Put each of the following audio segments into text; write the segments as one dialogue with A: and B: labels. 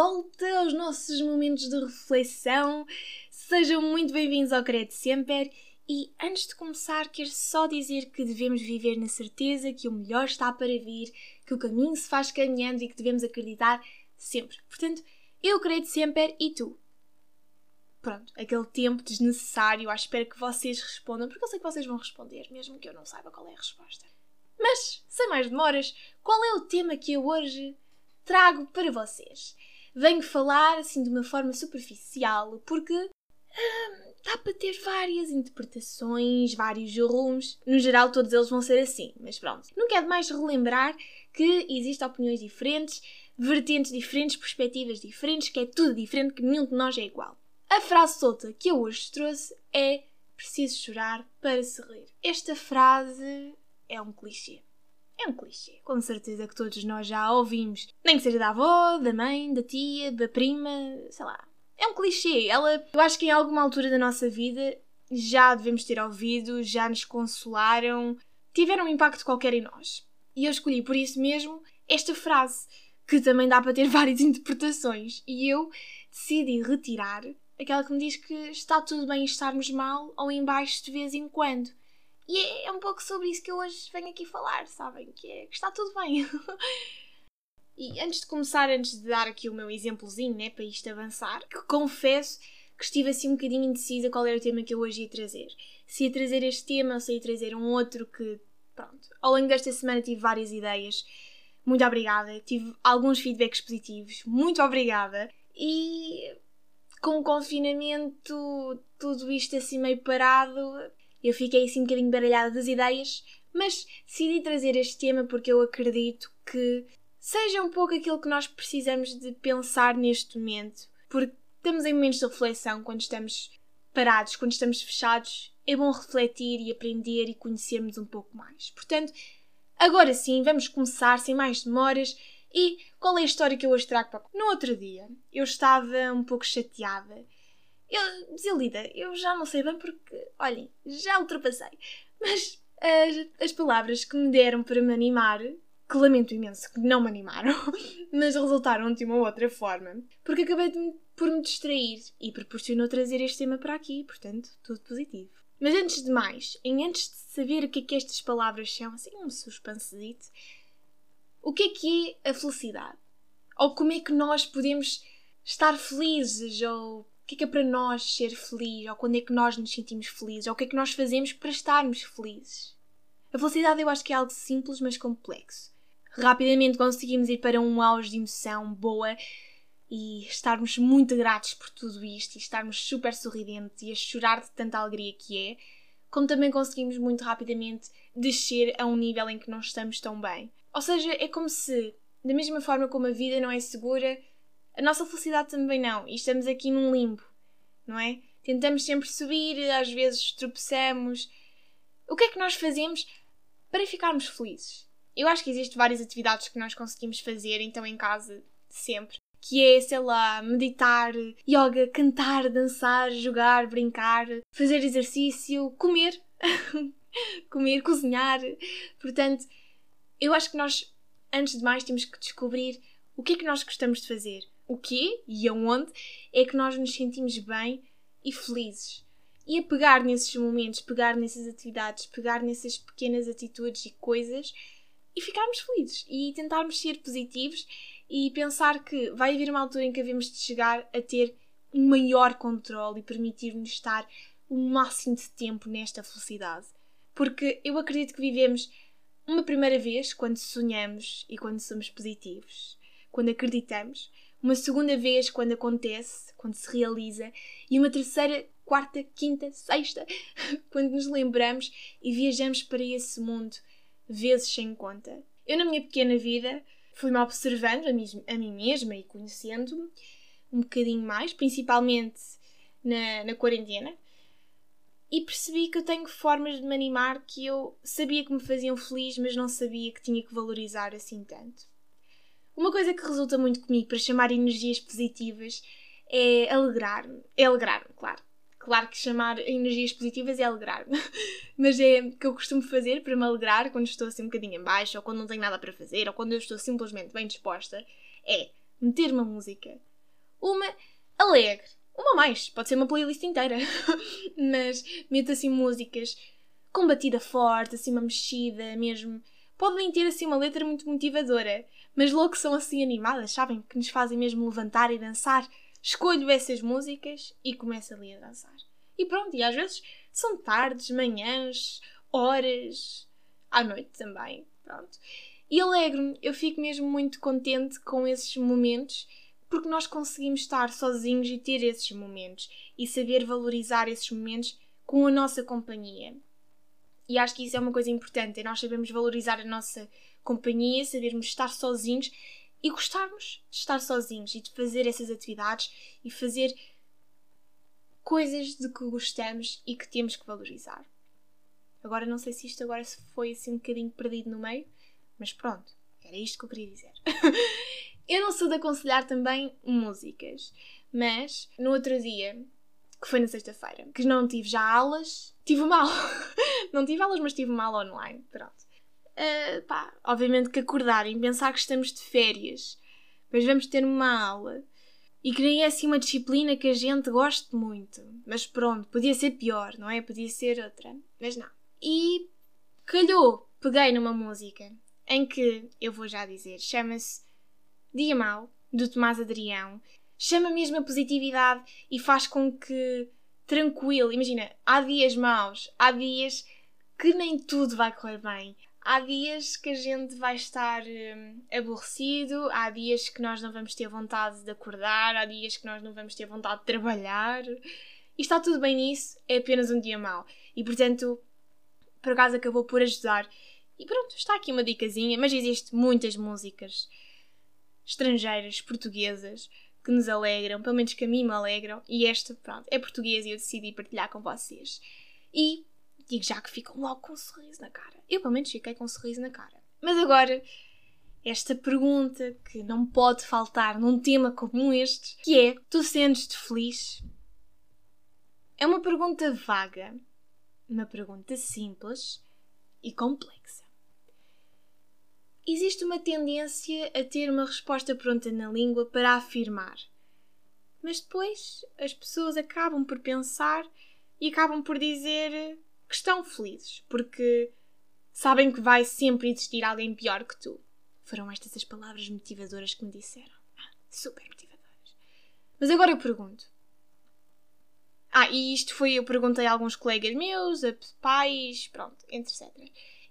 A: volta aos nossos momentos de reflexão. Sejam muito bem-vindos ao Credo Sempre. E antes de começar, quero só dizer que devemos viver na certeza que o melhor está para vir, que o caminho se faz caminhando e que devemos acreditar sempre. Portanto, eu creio sempre e tu. Pronto, aquele tempo desnecessário à espera que vocês respondam, porque eu sei que vocês vão responder, mesmo que eu não saiba qual é a resposta. Mas, sem mais demoras, qual é o tema que eu hoje trago para vocês? Venho falar assim de uma forma superficial, porque hum, dá para ter várias interpretações, vários rumos. No geral, todos eles vão ser assim, mas pronto. Não quero mais relembrar que existem opiniões diferentes, vertentes diferentes, perspectivas diferentes, que é tudo diferente, que nenhum de nós é igual. A frase solta que eu hoje trouxe é preciso chorar para se rir. Esta frase é um clichê. É um clichê. Com certeza que todos nós já ouvimos. Nem que seja da avó, da mãe, da tia, da prima, sei lá. É um clichê. Ela, eu acho que em alguma altura da nossa vida já devemos ter ouvido, já nos consolaram, tiveram um impacto qualquer em nós. E eu escolhi por isso mesmo esta frase, que também dá para ter várias interpretações. E eu decidi retirar aquela que me diz que está tudo bem estarmos mal ou em baixo de vez em quando. E é, é um pouco sobre isso que eu hoje venho aqui falar, sabem? Que é que está tudo bem. e antes de começar, antes de dar aqui o meu exemplozinho, né, para isto avançar, que confesso que estive assim um bocadinho indecisa qual era o tema que eu hoje ia trazer. Se ia trazer este tema ou se ia trazer um outro que, pronto. Ao longo desta semana tive várias ideias. Muito obrigada. Tive alguns feedbacks positivos. Muito obrigada. E com o confinamento, tudo isto assim meio parado, eu fiquei assim um bocadinho baralhada das ideias, mas decidi trazer este tema porque eu acredito que seja um pouco aquilo que nós precisamos de pensar neste momento, porque estamos em momentos de reflexão quando estamos parados, quando estamos fechados, é bom refletir e aprender e conhecermos um pouco mais. Portanto, agora sim, vamos começar sem mais demoras. E qual é a história que eu hoje trago para. No outro dia, eu estava um pouco chateada eu, desilida, eu já não sei bem porque, olhem, já ultrapassei. Mas as, as palavras que me deram para me animar, que lamento imenso que não me animaram, mas resultaram de uma outra forma, porque acabei de, por me distrair e proporcionou trazer este tema para aqui, portanto, tudo positivo. Mas antes de mais, em antes de saber o que é que estas palavras são, assim um suspensezito, o que é que é a felicidade? Ou como é que nós podemos estar felizes ou que é que é para nós ser feliz, ou quando é que nós nos sentimos felizes, ou o que é que nós fazemos para estarmos felizes. A felicidade eu acho que é algo simples, mas complexo. Rapidamente conseguimos ir para um auge de emoção boa e estarmos muito gratos por tudo isto e estarmos super sorridentes e a chorar de tanta alegria que é, como também conseguimos muito rapidamente descer a um nível em que não estamos tão bem. Ou seja, é como se, da mesma forma como a vida não é segura, a nossa felicidade também não. E estamos aqui num limbo, não é? Tentamos sempre subir, às vezes tropeçamos. O que é que nós fazemos para ficarmos felizes? Eu acho que existem várias atividades que nós conseguimos fazer, então em casa, sempre. Que é, sei lá, meditar, yoga, cantar, dançar, jogar, brincar, fazer exercício, comer. comer, cozinhar. Portanto, eu acho que nós, antes de mais, temos que descobrir o que é que nós gostamos de fazer o quê e aonde é que nós nos sentimos bem e felizes. E a pegar nesses momentos, pegar nessas atividades, pegar nessas pequenas atitudes e coisas e ficarmos felizes e tentarmos ser positivos e pensar que vai haver uma altura em que havemos de chegar a ter um maior controle e permitir-nos estar o máximo de tempo nesta felicidade. Porque eu acredito que vivemos uma primeira vez quando sonhamos e quando somos positivos, quando acreditamos, uma segunda vez quando acontece, quando se realiza, e uma terceira, quarta, quinta, sexta, quando nos lembramos e viajamos para esse mundo, vezes sem conta. Eu, na minha pequena vida, fui-me observando a mim, a mim mesma e conhecendo-me um bocadinho mais, principalmente na, na quarentena, e percebi que eu tenho formas de me animar que eu sabia que me faziam feliz, mas não sabia que tinha que valorizar assim tanto. Uma coisa que resulta muito comigo para chamar energias positivas é alegrar-me. É alegrar-me, claro. Claro que chamar energias positivas é alegrar-me. Mas é o que eu costumo fazer para me alegrar quando estou assim um bocadinho em baixo, ou quando não tenho nada para fazer, ou quando eu estou simplesmente bem disposta, é meter uma música, uma alegre. Uma mais, pode ser uma playlist inteira. Mas meto assim músicas com batida forte, assim uma mexida mesmo. Podem ter assim uma letra muito motivadora, mas logo são assim animadas, sabem? Que nos fazem mesmo levantar e dançar. Escolho essas músicas e começo ali a dançar. E pronto, e às vezes são tardes, manhãs, horas, à noite também. Pronto. E alegro-me, eu fico mesmo muito contente com esses momentos porque nós conseguimos estar sozinhos e ter esses momentos e saber valorizar esses momentos com a nossa companhia. E acho que isso é uma coisa importante, é nós sabermos valorizar a nossa companhia, sabermos estar sozinhos e gostarmos de estar sozinhos e de fazer essas atividades e fazer coisas de que gostamos e que temos que valorizar. Agora não sei se isto agora foi assim um bocadinho perdido no meio, mas pronto, era isto que eu queria dizer. eu não sou de aconselhar também músicas, mas no outro dia, que foi na sexta-feira, que não tive já aulas, tive mal. não tive aulas, mas tive mal online. Pronto. Uh, pá, obviamente que acordarem, pensar que estamos de férias, mas vamos ter uma aula e que nem é assim uma disciplina que a gente goste muito. Mas pronto, podia ser pior, não é? Podia ser outra. Mas não. E calhou, peguei numa música em que, eu vou já dizer, chama-se Dia Mau, do Tomás Adrião. Chama mesmo a positividade e faz com que, tranquilo, imagina, há dias maus, há dias que nem tudo vai correr bem. Há dias que a gente vai estar hum, aborrecido, há dias que nós não vamos ter vontade de acordar, há dias que nós não vamos ter vontade de trabalhar. E está tudo bem nisso, é apenas um dia mau. E portanto, por acaso acabou por ajudar. E pronto, está aqui uma dicasinha, mas existem muitas músicas estrangeiras, portuguesas, que nos alegram, pelo menos que a mim me alegram, e esta, pronto, é portuguesa e eu decidi partilhar com vocês. E digo já que ficam logo com um sorriso na cara. Eu, pelo menos, fiquei com um sorriso na cara. Mas agora, esta pergunta que não pode faltar num tema como este, que é: tu sentes-te feliz? É uma pergunta vaga, uma pergunta simples e complexa. Existe uma tendência a ter uma resposta pronta na língua para afirmar. Mas depois as pessoas acabam por pensar e acabam por dizer que estão felizes, porque sabem que vai sempre existir alguém pior que tu. Foram estas as palavras motivadoras que me disseram. Ah, super motivadoras. Mas agora eu pergunto. Ah, e isto foi, eu perguntei a alguns colegas meus, a pais, pronto, etc.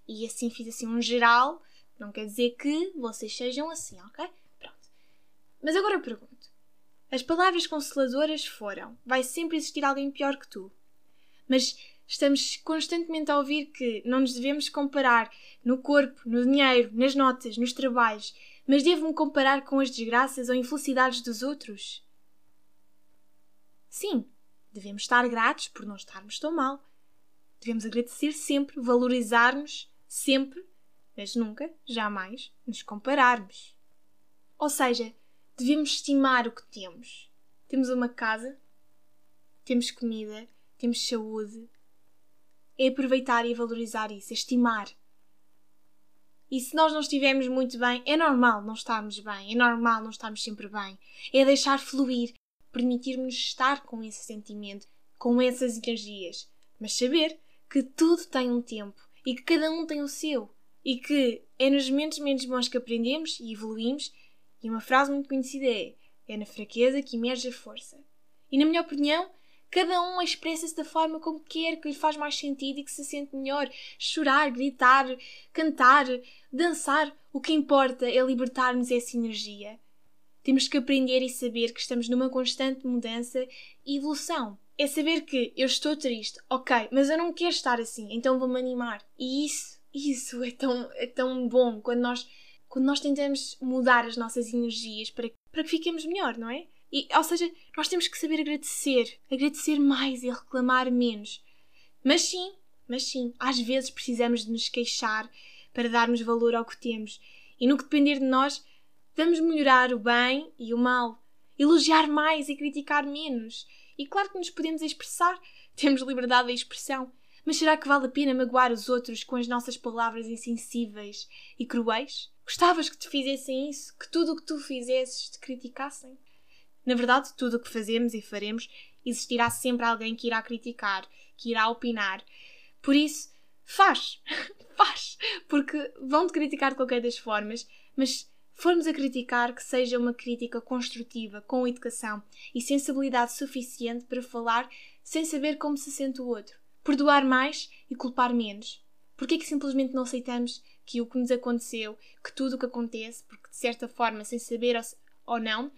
A: E assim fiz assim um geral. Não quer dizer que vocês sejam assim, ok? Pronto. Mas agora eu pergunto. As palavras consoladoras foram: vai sempre existir alguém pior que tu. Mas estamos constantemente a ouvir que não nos devemos comparar no corpo, no dinheiro, nas notas, nos trabalhos, mas devo-me comparar com as desgraças ou infelicidades dos outros? Sim, devemos estar gratos por não estarmos tão mal. Devemos agradecer sempre, valorizar-nos sempre, mas nunca, jamais, nos compararmos. Ou seja, devemos estimar o que temos. Temos uma casa, temos comida, temos saúde, é aproveitar e valorizar isso, é estimar. E se nós não estivermos muito bem, é normal não estarmos bem, é normal não estarmos sempre bem. É deixar fluir, permitir-nos estar com esse sentimento, com essas energias, mas saber que tudo tem um tempo e que cada um tem o seu e que é nos momentos menos bons que aprendemos e evoluímos. E uma frase muito conhecida é: é na fraqueza que emerge a força. E na minha opinião, Cada um expressa-se da forma como quer, que lhe faz mais sentido e que se sente melhor. Chorar, gritar, cantar, dançar. O que importa é libertar-nos essa energia. Temos que aprender e saber que estamos numa constante mudança e evolução. É saber que eu estou triste, ok, mas eu não quero estar assim, então vou-me animar. E isso, isso é tão, é tão bom quando nós, quando nós tentamos mudar as nossas energias para, para que fiquemos melhor, não é? E, ou seja, nós temos que saber agradecer, agradecer mais e reclamar menos. Mas sim, mas sim, às vezes precisamos de nos queixar para darmos valor ao que temos. E no que depender de nós, vamos melhorar o bem e o mal, elogiar mais e criticar menos. E claro que nos podemos expressar, temos liberdade de expressão, mas será que vale a pena magoar os outros com as nossas palavras insensíveis e cruéis? Gostavas que te fizessem isso? Que tudo o que tu fizesses te criticassem? Na verdade, tudo o que fazemos e faremos, existirá sempre alguém que irá criticar, que irá opinar. Por isso, faz! faz! Porque vão-te criticar de qualquer das formas, mas formos a criticar, que seja uma crítica construtiva, com educação e sensibilidade suficiente para falar sem saber como se sente o outro. Perdoar mais e culpar menos. É que simplesmente não aceitamos que o que nos aconteceu, que tudo o que acontece, porque de certa forma, sem saber ou não,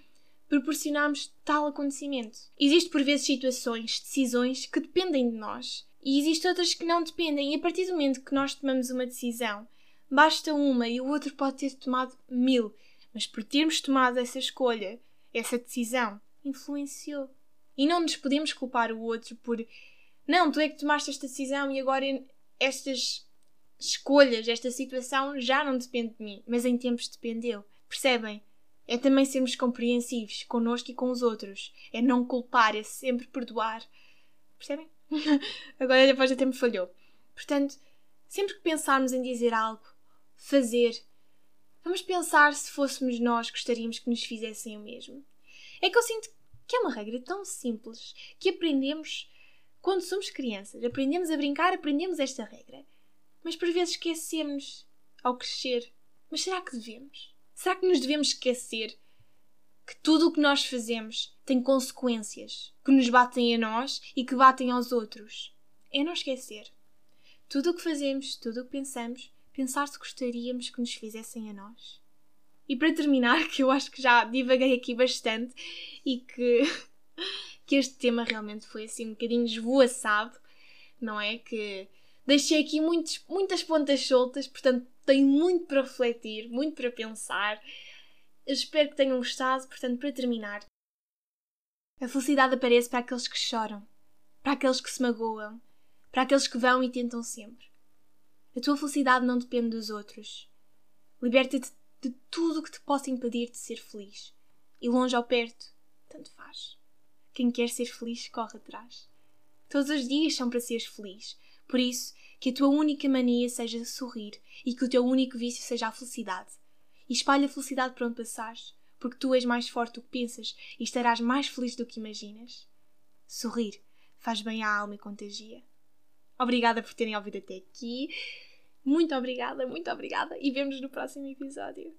A: proporcionamos tal acontecimento? Existem por vezes situações, decisões que dependem de nós e existem outras que não dependem, e a partir do momento que nós tomamos uma decisão, basta uma e o outro pode ter tomado mil, mas por termos tomado essa escolha, essa decisão, influenciou. E não nos podemos culpar o outro por não, tu é que tomaste esta decisão e agora estas escolhas, esta situação já não depende de mim, mas em tempos dependeu. Percebem? É também sermos compreensivos connosco e com os outros. É não culpar, é sempre perdoar. Percebem? Agora depois até me falhou. Portanto, sempre que pensarmos em dizer algo, fazer, vamos pensar se fôssemos nós gostaríamos que nos fizessem o mesmo. É que eu sinto que é uma regra tão simples que aprendemos quando somos crianças. Aprendemos a brincar, aprendemos esta regra mas por vezes esquecemos ao crescer. Mas será que devemos? Será que nos devemos esquecer que tudo o que nós fazemos tem consequências que nos batem a nós e que batem aos outros? É não esquecer. Tudo o que fazemos, tudo o que pensamos, pensar se gostaríamos que nos fizessem a nós. E para terminar, que eu acho que já divaguei aqui bastante e que, que este tema realmente foi assim um bocadinho esvoaçado, não é? Que Deixei aqui muitos, muitas pontas soltas, portanto tenho muito para refletir, muito para pensar. Eu espero que tenham gostado, portanto, para terminar. A felicidade aparece para aqueles que choram, para aqueles que se magoam, para aqueles que vão e tentam sempre. A tua felicidade não depende dos outros. Liberta-te de tudo o que te possa impedir de ser feliz. E longe ou perto, tanto faz. Quem quer ser feliz corre atrás. Todos os dias são para seres feliz. Por isso, que a tua única mania seja sorrir e que o teu único vício seja a felicidade. E espalha a felicidade por onde passares, porque tu és mais forte do que pensas e estarás mais feliz do que imaginas. Sorrir faz bem à alma e contagia. Obrigada por terem ouvido até aqui. Muito obrigada, muito obrigada e vemos no próximo episódio.